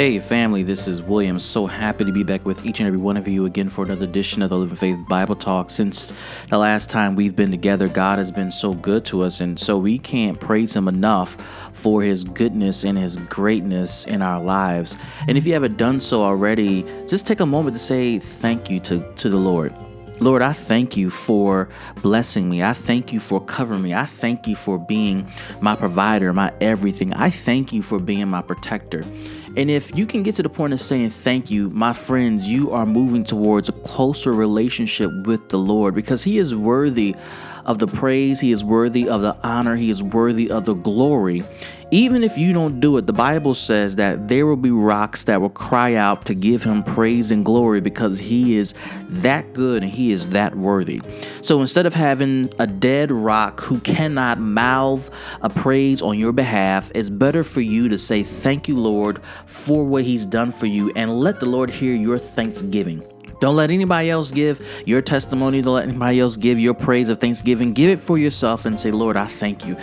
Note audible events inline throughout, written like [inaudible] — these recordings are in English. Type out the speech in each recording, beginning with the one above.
Hey, family, this is William. So happy to be back with each and every one of you again for another edition of the Living Faith Bible Talk. Since the last time we've been together, God has been so good to us, and so we can't praise Him enough for His goodness and His greatness in our lives. And if you haven't done so already, just take a moment to say thank you to, to the Lord. Lord, I thank you for blessing me. I thank you for covering me. I thank you for being my provider, my everything. I thank you for being my protector. And if you can get to the point of saying thank you, my friends, you are moving towards a closer relationship with the Lord because He is worthy of the praise, He is worthy of the honor, He is worthy of the glory. Even if you don't do it, the Bible says that there will be rocks that will cry out to give him praise and glory because he is that good and he is that worthy. So instead of having a dead rock who cannot mouth a praise on your behalf, it's better for you to say, Thank you, Lord, for what he's done for you, and let the Lord hear your thanksgiving. Don't let anybody else give your testimony. Don't let anybody else give your praise of thanksgiving. Give it for yourself and say, Lord, I thank you.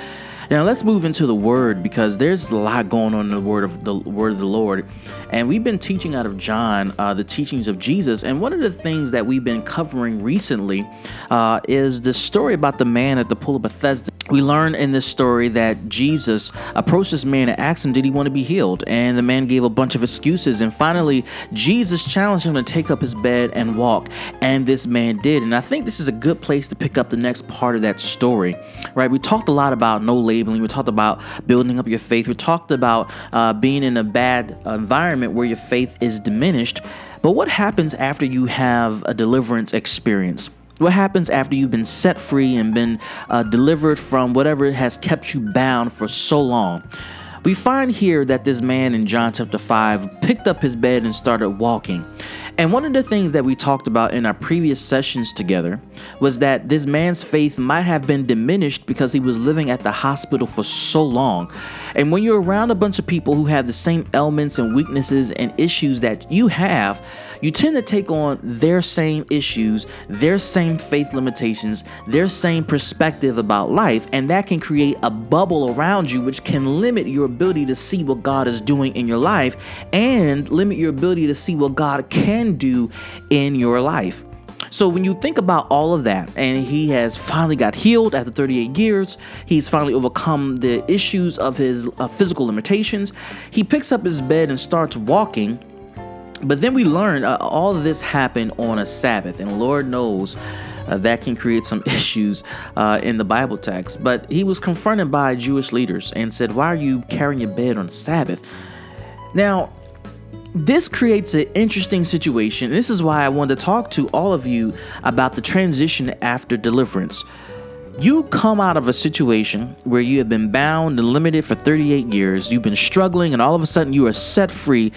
Now let's move into the word because there's a lot going on in the word of the word of the Lord, and we've been teaching out of John, uh, the teachings of Jesus. And one of the things that we've been covering recently uh, is the story about the man at the pool of Bethesda we learn in this story that Jesus approached this man and asked him, Did he want to be healed? And the man gave a bunch of excuses. And finally, Jesus challenged him to take up his bed and walk. And this man did. And I think this is a good place to pick up the next part of that story, right? We talked a lot about no labeling. We talked about building up your faith. We talked about uh, being in a bad environment where your faith is diminished. But what happens after you have a deliverance experience? What happens after you've been set free and been uh, delivered from whatever has kept you bound for so long? We find here that this man in John chapter 5 picked up his bed and started walking. And one of the things that we talked about in our previous sessions together was that this man's faith might have been diminished because he was living at the hospital for so long. And when you're around a bunch of people who have the same ailments and weaknesses and issues that you have, you tend to take on their same issues, their same faith limitations, their same perspective about life, and that can create a bubble around you, which can limit your ability to see what God is doing in your life and limit your ability to see what God can do in your life. So when you think about all of that, and he has finally got healed after 38 years, he's finally overcome the issues of his uh, physical limitations. He picks up his bed and starts walking but then we learn uh, all of this happened on a Sabbath, and Lord knows uh, that can create some [laughs] issues uh, in the Bible text. But he was confronted by Jewish leaders and said, Why are you carrying your bed on Sabbath? Now, this creates an interesting situation. This is why I wanted to talk to all of you about the transition after deliverance. You come out of a situation where you have been bound and limited for 38 years, you've been struggling, and all of a sudden you are set free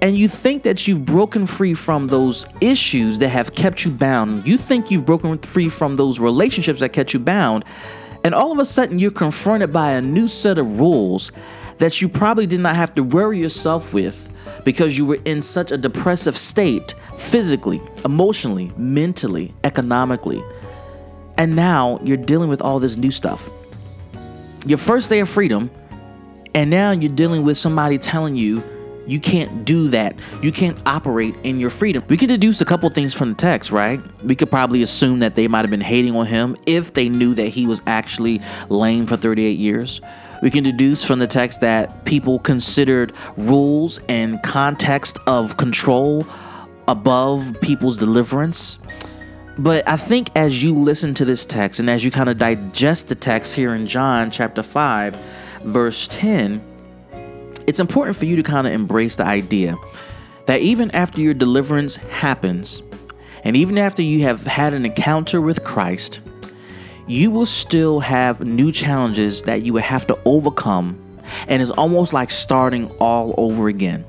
and you think that you've broken free from those issues that have kept you bound. You think you've broken free from those relationships that kept you bound. And all of a sudden, you're confronted by a new set of rules that you probably did not have to worry yourself with because you were in such a depressive state physically, emotionally, mentally, economically. And now you're dealing with all this new stuff. Your first day of freedom, and now you're dealing with somebody telling you you can't do that. You can't operate in your freedom. We can deduce a couple things from the text, right? We could probably assume that they might have been hating on him if they knew that he was actually lame for 38 years. We can deduce from the text that people considered rules and context of control above people's deliverance. But I think as you listen to this text and as you kind of digest the text here in John chapter 5, verse 10, it's important for you to kind of embrace the idea that even after your deliverance happens, and even after you have had an encounter with Christ, you will still have new challenges that you will have to overcome, and it's almost like starting all over again.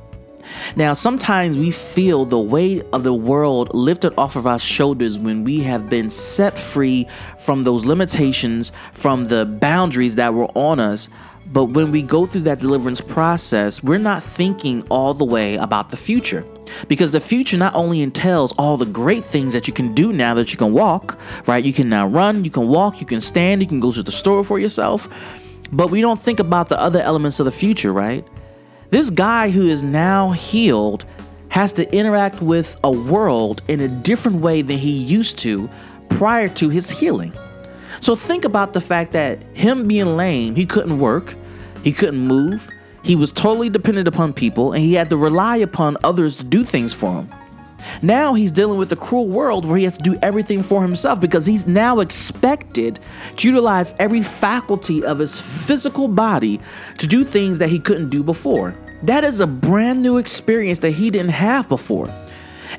Now, sometimes we feel the weight of the world lifted off of our shoulders when we have been set free from those limitations, from the boundaries that were on us but when we go through that deliverance process, we're not thinking all the way about the future. Because the future not only entails all the great things that you can do now that you can walk, right? You can now run, you can walk, you can stand, you can go to the store for yourself. But we don't think about the other elements of the future, right? This guy who is now healed has to interact with a world in a different way than he used to prior to his healing. So think about the fact that him being lame, he couldn't work, he couldn't move, he was totally dependent upon people, and he had to rely upon others to do things for him. Now he's dealing with a cruel world where he has to do everything for himself because he's now expected to utilize every faculty of his physical body to do things that he couldn't do before. That is a brand new experience that he didn't have before.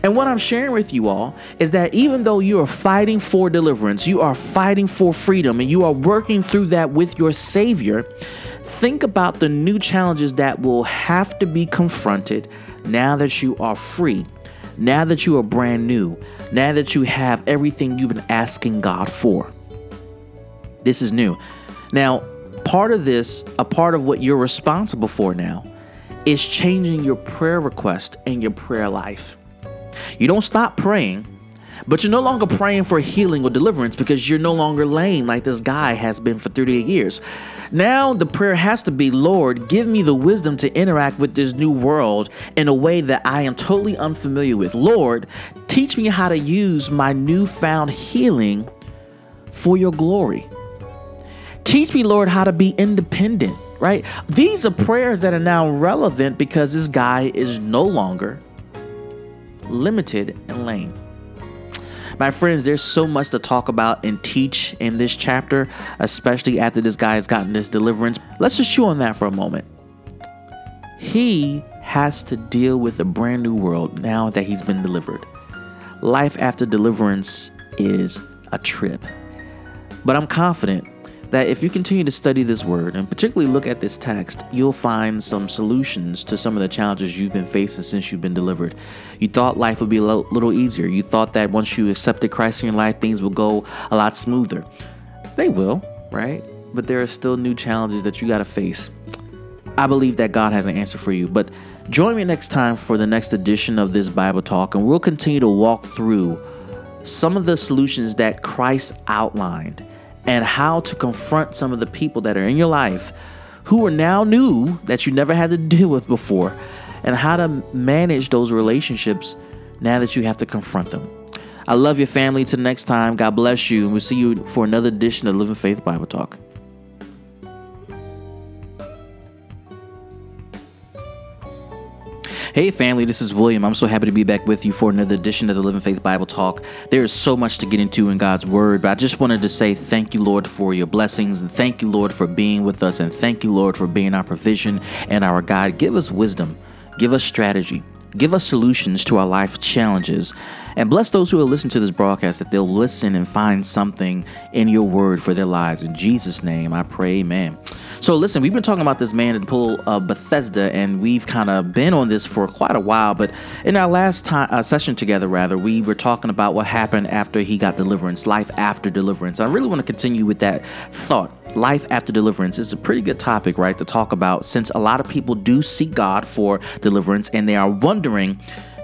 And what I'm sharing with you all is that even though you are fighting for deliverance, you are fighting for freedom, and you are working through that with your Savior, think about the new challenges that will have to be confronted now that you are free, now that you are brand new, now that you have everything you've been asking God for. This is new. Now, part of this, a part of what you're responsible for now, is changing your prayer request and your prayer life. You don't stop praying, but you're no longer praying for healing or deliverance because you're no longer lame like this guy has been for 38 years. Now the prayer has to be, Lord, give me the wisdom to interact with this new world in a way that I am totally unfamiliar with. Lord, teach me how to use my newfound healing for your glory. Teach me, Lord, how to be independent right? These are prayers that are now relevant because this guy is no longer limited and lame. My friends, there's so much to talk about and teach in this chapter, especially after this guy has gotten this deliverance. Let's just chew on that for a moment. He has to deal with a brand new world now that he's been delivered. Life after deliverance is a trip. But I'm confident that if you continue to study this word and particularly look at this text, you'll find some solutions to some of the challenges you've been facing since you've been delivered. You thought life would be a little easier. You thought that once you accepted Christ in your life, things would go a lot smoother. They will, right? But there are still new challenges that you got to face. I believe that God has an answer for you. But join me next time for the next edition of this Bible Talk, and we'll continue to walk through some of the solutions that Christ outlined and how to confront some of the people that are in your life who are now new that you never had to [laughs] deal with before, and how to manage those relationships now that you have to confront them. I love your family. Till next time, God bless you, and we'll see you for another edition of Living Faith Bible Talk. Hey, family, this is William. I'm so happy to be back with you for another edition of the Living Faith Bible Talk. There is so much to get into in God's Word, but I just wanted to say thank you, Lord, for your blessings, and thank you, Lord, for being with us, and thank you, Lord, for being our provision and our guide. Give us wisdom, give us strategy, give us solutions to our life challenges. And bless those who will listen to this broadcast that they'll listen and find something in your word for their lives. In Jesus' name, I pray, amen. So, listen, we've been talking about this man at the pool of Bethesda, and we've kind of been on this for quite a while. But in our last time, uh, session together, rather, we were talking about what happened after he got deliverance, life after deliverance. I really want to continue with that thought. Life after deliverance is a pretty good topic, right, to talk about since a lot of people do seek God for deliverance and they are wondering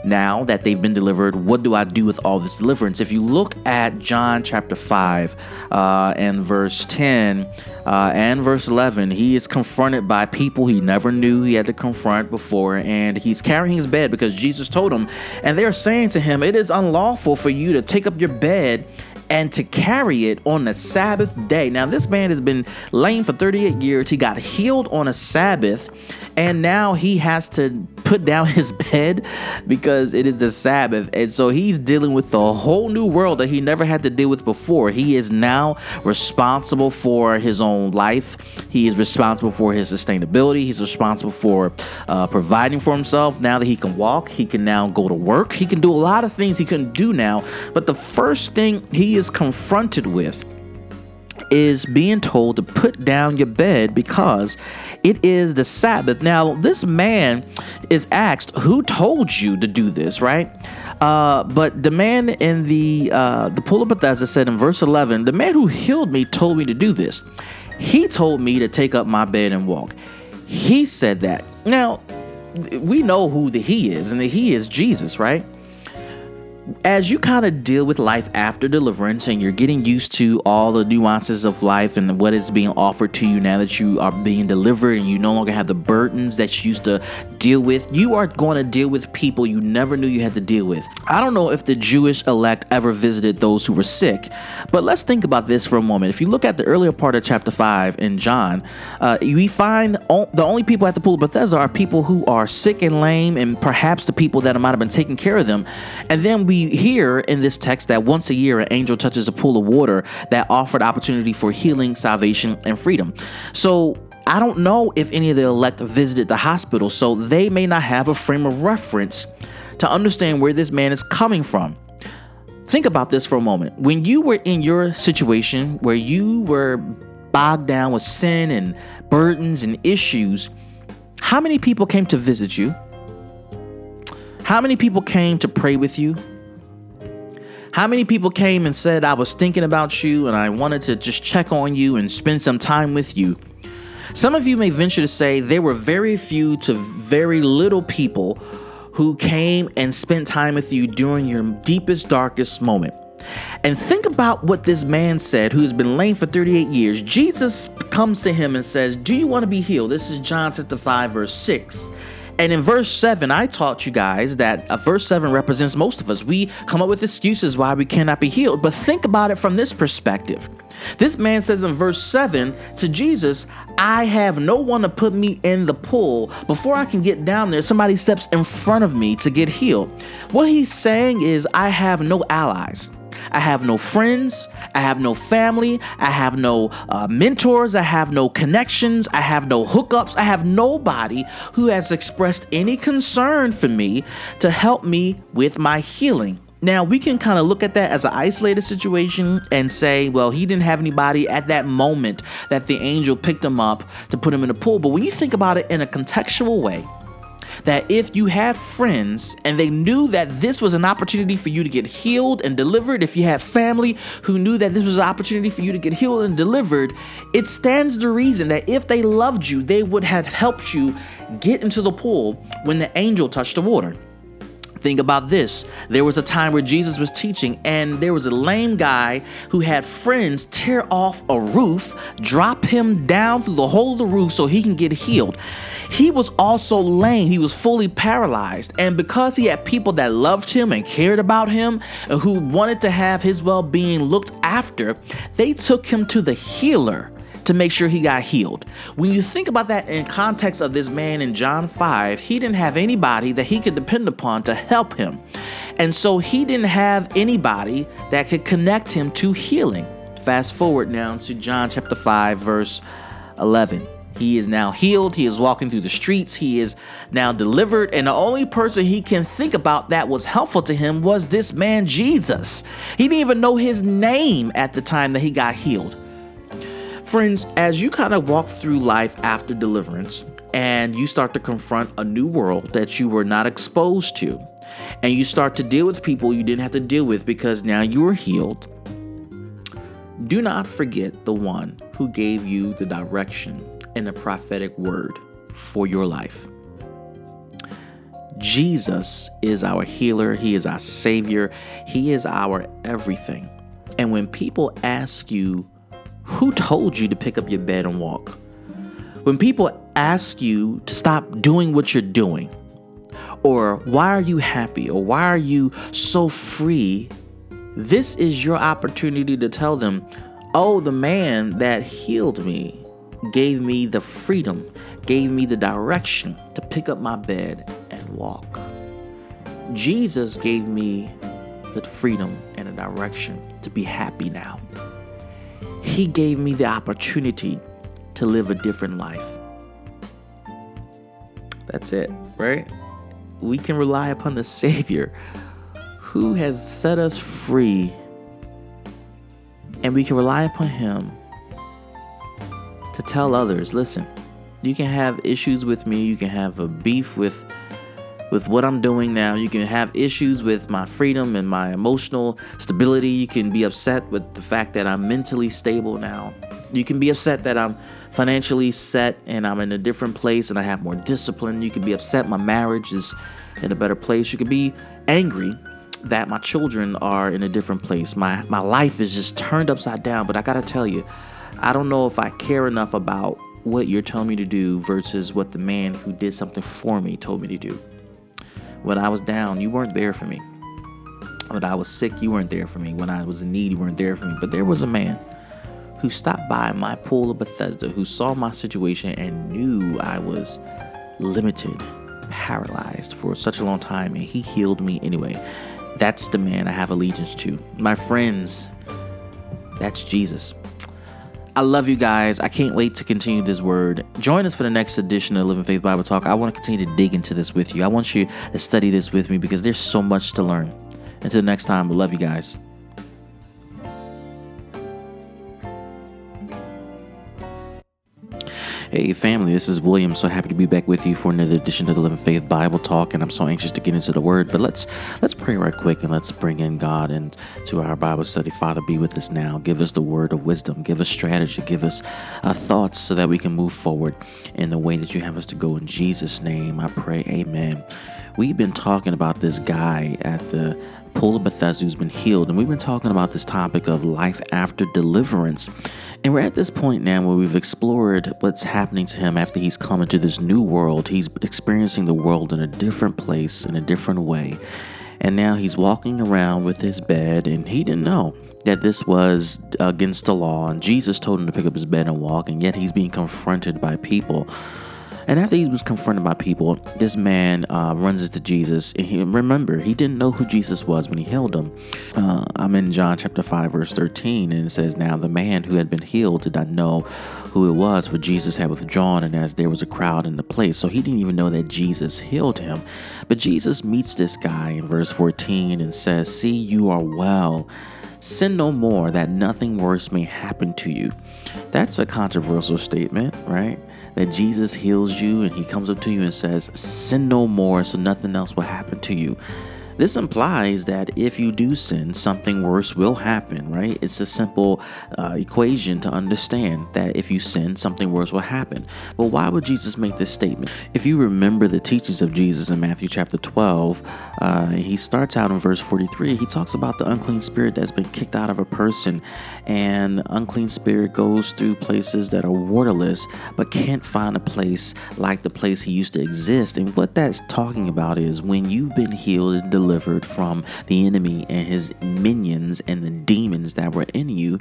now that they've been delivered, what do I do with all this deliverance? If you look at John chapter 5 uh, and verse 10 uh, and verse 11, he is confronted by people he never knew he had to confront before, and he's carrying his bed because Jesus told him, and they're saying to him, It is unlawful for you to take up your bed and to carry it on the Sabbath day. Now, this man has been lame for 38 years. He got healed on a Sabbath, and now he has to put down [laughs] his bed because it is the Sabbath. And so he's dealing with a whole new world that he never had to deal with before. He is now responsible for his own life, he is responsible for his sustainability, he's responsible for uh, providing for himself. Now that he can walk, he can now go to work, he can do a lot of things he couldn't do now. But the first thing he is confronted with is being told to put down your bed because it is the Sabbath. Now, this man is asked, Who told you to do this, right? Uh, but the man in the uh, the pool of Bethesda said in verse 11, The man who healed me told me to do this. He told me to take up my bed and walk. He said that. Now, we know who the he is, and the he is Jesus, right? As you kind of deal with life after deliverance and you're getting used to all the nuances of life and what is being offered to you now that you are being delivered and you no longer have the burdens that you used to deal with, you are going to deal with people you never knew you had to deal with. I don't know if the Jewish elect ever visited those who were sick, but let's think about this for a moment. If you look at the earlier part of chapter 5 in John, uh, we find o- the only people at the pool of Bethesda are people who are sick and lame and perhaps the people that might have been taking care of them. And then we we hear in this text that once a year an angel touches a pool of water that offered opportunity for healing, salvation, and freedom. So I don't know if any of the elect visited the hospital, so they may not have a frame of reference to understand where this man is coming from. Think about this for a moment. When you were in your situation where you were bogged down with sin and burdens and issues, how many people came to visit you? How many people came to pray with you? How many people came and said, I was thinking about you and I wanted to just check on you and spend some time with you? Some of you may venture to say there were very few to very little people who came and spent time with you during your deepest, darkest moment. And think about what this man said who has been lame for 38 years. Jesus comes to him and says, Do you want to be healed? This is John chapter 5, verse 6. And in verse 7, I taught you guys that uh, verse 7 represents most of us. We come up with excuses why we cannot be healed. But think about it from this perspective. This man says in verse 7 to Jesus, I have no one to put me in the pool. Before I can get down there, somebody steps in front of me to get healed. What he's saying is, I have no allies. I have no friends. I have no family. I have no uh, mentors. I have no connections. I have no hookups. I have nobody who has expressed any concern for me to help me with my healing. Now, we can kind of look at that as an isolated situation and say, well, he didn't have anybody at that moment that the angel picked him up to put him in the pool. But when you think about it in a contextual way, that if you had friends and they knew that this was an opportunity for you to get healed and delivered, if you had family who knew that this was an opportunity for you to get healed and delivered, it stands to reason that if they loved you, they would have helped you get into the pool when the angel touched the water. Think about this. There was a time where Jesus was teaching, and there was a lame guy who had friends tear off a roof, drop him down through the hole of the roof so he can get healed. He was also lame, he was fully paralyzed. And because he had people that loved him and cared about him and who wanted to have his well being looked after, they took him to the healer to make sure he got healed. When you think about that in context of this man in John 5, he didn't have anybody that he could depend upon to help him. And so he didn't have anybody that could connect him to healing. Fast forward now to John chapter 5, verse 11. He is now healed. He is walking through the streets. He is now delivered. And the only person he can think about that was helpful to him was this man, Jesus. He didn't even know his name at the time that he got healed. Friends, as you kind of walk through life after deliverance and you start to confront a new world that you were not exposed to, and you start to deal with people you didn't have to deal with because now you are healed, do not forget the one who gave you the direction and the prophetic word for your life. Jesus is our healer, He is our Savior, He is our everything. And when people ask you, who told you to pick up your bed and walk? When people ask you to stop doing what you're doing, or why are you happy, or why are you so free, this is your opportunity to tell them, oh, the man that healed me gave me the freedom, gave me the direction to pick up my bed and walk. Jesus gave me the freedom and a direction to be happy now. He gave me the opportunity to live a different life. That's it, right? We can rely upon the Savior who has set us free, and we can rely upon Him to tell others listen, you can have issues with me, you can have a beef with with what I'm doing now. You can have issues with my freedom and my emotional stability. You can be upset with the fact that I'm mentally stable now. You can be upset that I'm financially set and I'm in a different place and I have more discipline. You can be upset my marriage is in a better place. You can be angry that my children are in a different place. My my life is just turned upside down. But I gotta tell you, I don't know if I care enough about what you're telling me to do versus what the man who did something for me told me to do. When I was down, you weren't there for me. When I was sick, you weren't there for me. When I was in need, you weren't there for me. But there was a man who stopped by my pool of Bethesda, who saw my situation and knew I was limited, paralyzed for such a long time, and he healed me anyway. That's the man I have allegiance to. My friends, that's Jesus. I love you guys. I can't wait to continue this word. Join us for the next edition of Living Faith Bible Talk. I want to continue to dig into this with you. I want you to study this with me because there's so much to learn. Until next time, I love you guys. Hey family, this is William. So happy to be back with you for another edition of the Living Faith Bible Talk, and I'm so anxious to get into the Word. But let's let's pray right quick and let's bring in God into our Bible study. Father, be with us now. Give us the word of wisdom. Give us strategy. Give us uh, thoughts so that we can move forward in the way that you have us to go. In Jesus' name, I pray. Amen. We've been talking about this guy at the of Bethesda who's been healed, and we've been talking about this topic of life after deliverance. And we're at this point now where we've explored what's happening to him after he's come into this new world. He's experiencing the world in a different place, in a different way. And now he's walking around with his bed, and he didn't know that this was against the law. And Jesus told him to pick up his bed and walk, and yet he's being confronted by people and after he was confronted by people, this man uh, runs into Jesus. And he, remember, he didn't know who Jesus was when he healed him. Uh, I'm in John chapter 5, verse 13, and it says, Now the man who had been healed did not know who it was, for Jesus had withdrawn, and as there was a crowd in the place. So he didn't even know that Jesus healed him. But Jesus meets this guy in verse 14 and says, See, you are well. Sin no more, that nothing worse may happen to you. That's a controversial statement, right? That Jesus heals you and he comes up to you and says, Sin no more, so nothing else will happen to you. This implies that if you do sin, something worse will happen, right? It's a simple uh, equation to understand that if you sin, something worse will happen. But why would Jesus make this statement? If you remember the teachings of Jesus in Matthew chapter 12, uh, he starts out in verse 43. He talks about the unclean spirit that's been kicked out of a person, and unclean spirit goes through places that are waterless but can't find a place like the place he used to exist. And what that's talking about is when you've been healed and delivered delivered from the enemy and his minions and the demons that were in you,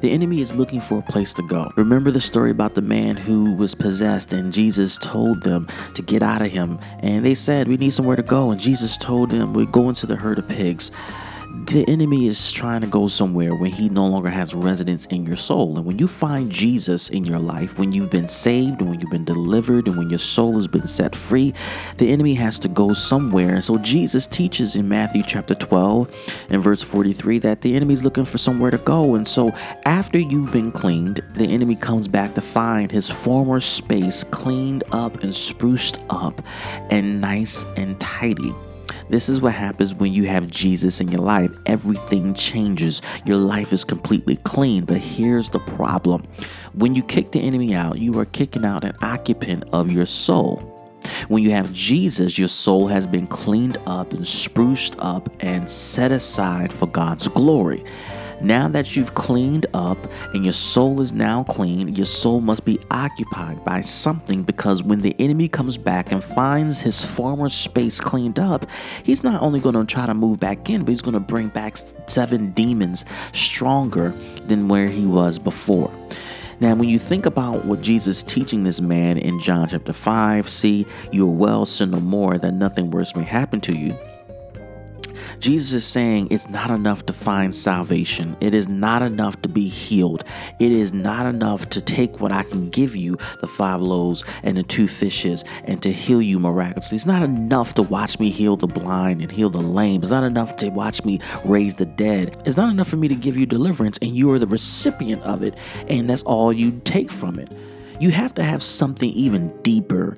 the enemy is looking for a place to go. Remember the story about the man who was possessed, and Jesus told them to get out of him. And they said, We need somewhere to go. And Jesus told them, We're going to the herd of pigs the enemy is trying to go somewhere when he no longer has residence in your soul. And when you find Jesus in your life, when you've been saved and when you've been delivered and when your soul has been set free, the enemy has to go somewhere. And so Jesus teaches in Matthew chapter 12 and verse 43 that the enemy is looking for somewhere to go. And so after you've been cleaned, the enemy comes back to find his former space cleaned up and spruced up and nice and tidy. This is what happens when you have Jesus in your life. Everything changes. Your life is completely clean. But here's the problem when you kick the enemy out, you are kicking out an occupant of your soul. When you have Jesus, your soul has been cleaned up and spruced up and set aside for God's glory. Now that you've cleaned up and your soul is now clean, your soul must be occupied by something because when the enemy comes back and finds his former space cleaned up, he's not only going to try to move back in, but he's going to bring back seven demons stronger than where he was before. Now, when you think about what Jesus teaching this man in John chapter 5, see, you are well, sin no more, that nothing worse may happen to you. Jesus is saying it's not enough to find salvation. It is not enough to be healed. It is not enough to take what I can give you, the five loaves and the two fishes, and to heal you miraculously. It's not enough to watch me heal the blind and heal the lame. It's not enough to watch me raise the dead. It's not enough for me to give you deliverance and you are the recipient of it, and that's all you take from it. You have to have something even deeper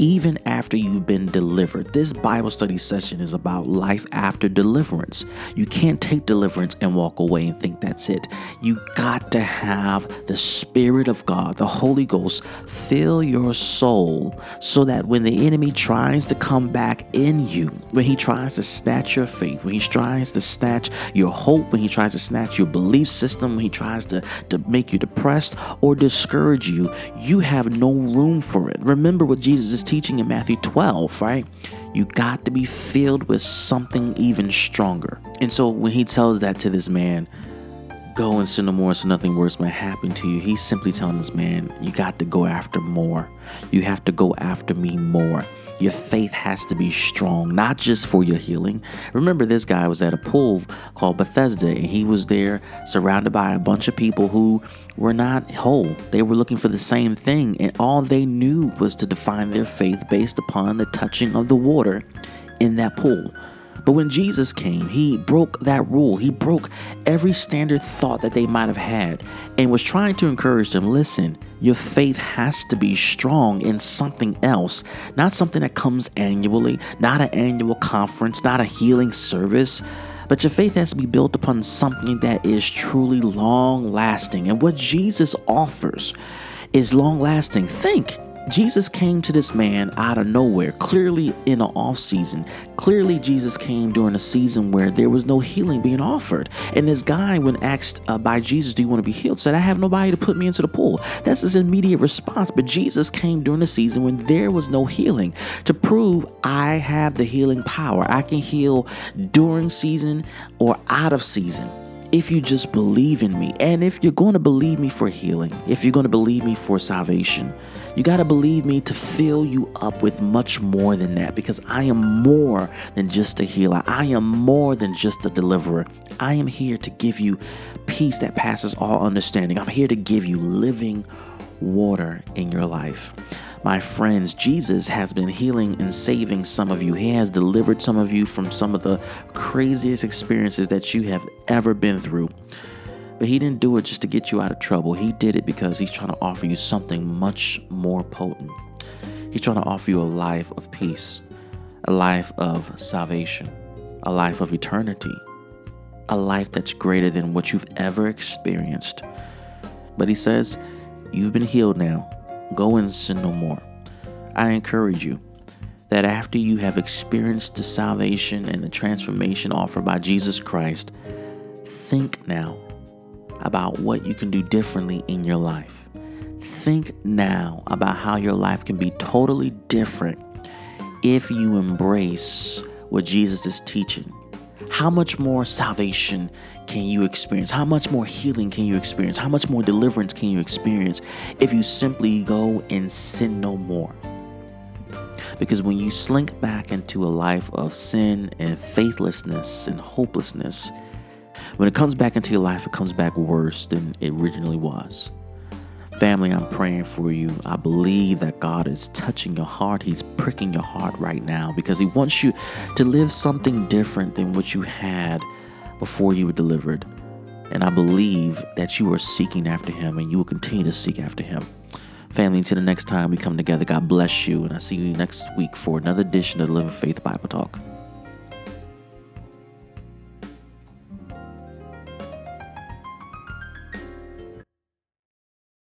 even after you've been delivered. This Bible study session is about life after deliverance. You can't take deliverance and walk away and think that's it. You got to have the Spirit of God, the Holy Ghost, fill your soul so that when the enemy tries to come back in you, when he tries to snatch your faith, when he tries to snatch your hope, when he tries to snatch your belief system, when he tries to, to make you depressed or discourage you, you have no room for it. Remember what Jesus is teaching in Matthew 12, right? You got to be filled with something even stronger. And so when he tells that to this man, go and sin no more so nothing worse may happen to you, he's simply telling this man, you got to go after more. You have to go after me more. Your faith has to be strong, not just for your healing. Remember, this guy was at a pool called Bethesda, and he was there surrounded by a bunch of people who were not whole. They were looking for the same thing, and all they knew was to define their faith based upon the touching of the water in that pool. But when Jesus came, he broke that rule. He broke every standard thought that they might have had and was trying to encourage them listen, your faith has to be strong in something else, not something that comes annually, not an annual conference, not a healing service. But your faith has to be built upon something that is truly long lasting. And what Jesus offers is long lasting. Think Jesus came to this man out of nowhere, clearly in an off season. Clearly, Jesus came during a season where there was no healing being offered. And this guy, when asked uh, by Jesus, Do you want to be healed? said, I have nobody to put me into the pool. That's his immediate response. But Jesus came during a season when there was no healing to prove I have the healing power. I can heal during season or out of season if you just believe in me. And if you're going to believe me for healing, if you're going to believe me for salvation, you got to believe me to fill you up with much more than that because I am more than just a healer. I am more than just a deliverer. I am here to give you peace that passes all understanding. I'm here to give you living water in your life. My friends, Jesus has been healing and saving some of you. He has delivered some of you from some of the craziest experiences that you have ever been through. But he didn't do it just to get you out of trouble. He did it because he's trying to offer you something much more potent. He's trying to offer you a life of peace, a life of salvation, a life of eternity, a life that's greater than what you've ever experienced. But he says, You've been healed now. Go and sin no more. I encourage you that after you have experienced the salvation and the transformation offered by Jesus Christ, think now about what you can do differently in your life. Think now about how your life can be totally different if you embrace what Jesus is teaching. How much more salvation can you experience? How much more healing can you experience? How much more deliverance can you experience if you simply go and sin no more? Because when you slink back into a life of sin and faithlessness and hopelessness, when it comes back into your life, it comes back worse than it originally was. Family, I'm praying for you. I believe that God is touching your heart. He's pricking your heart right now because He wants you to live something different than what you had before you were delivered. And I believe that you are seeking after Him and you will continue to seek after Him. Family, until the next time we come together, God bless you. And I see you next week for another edition of the Living Faith Bible Talk.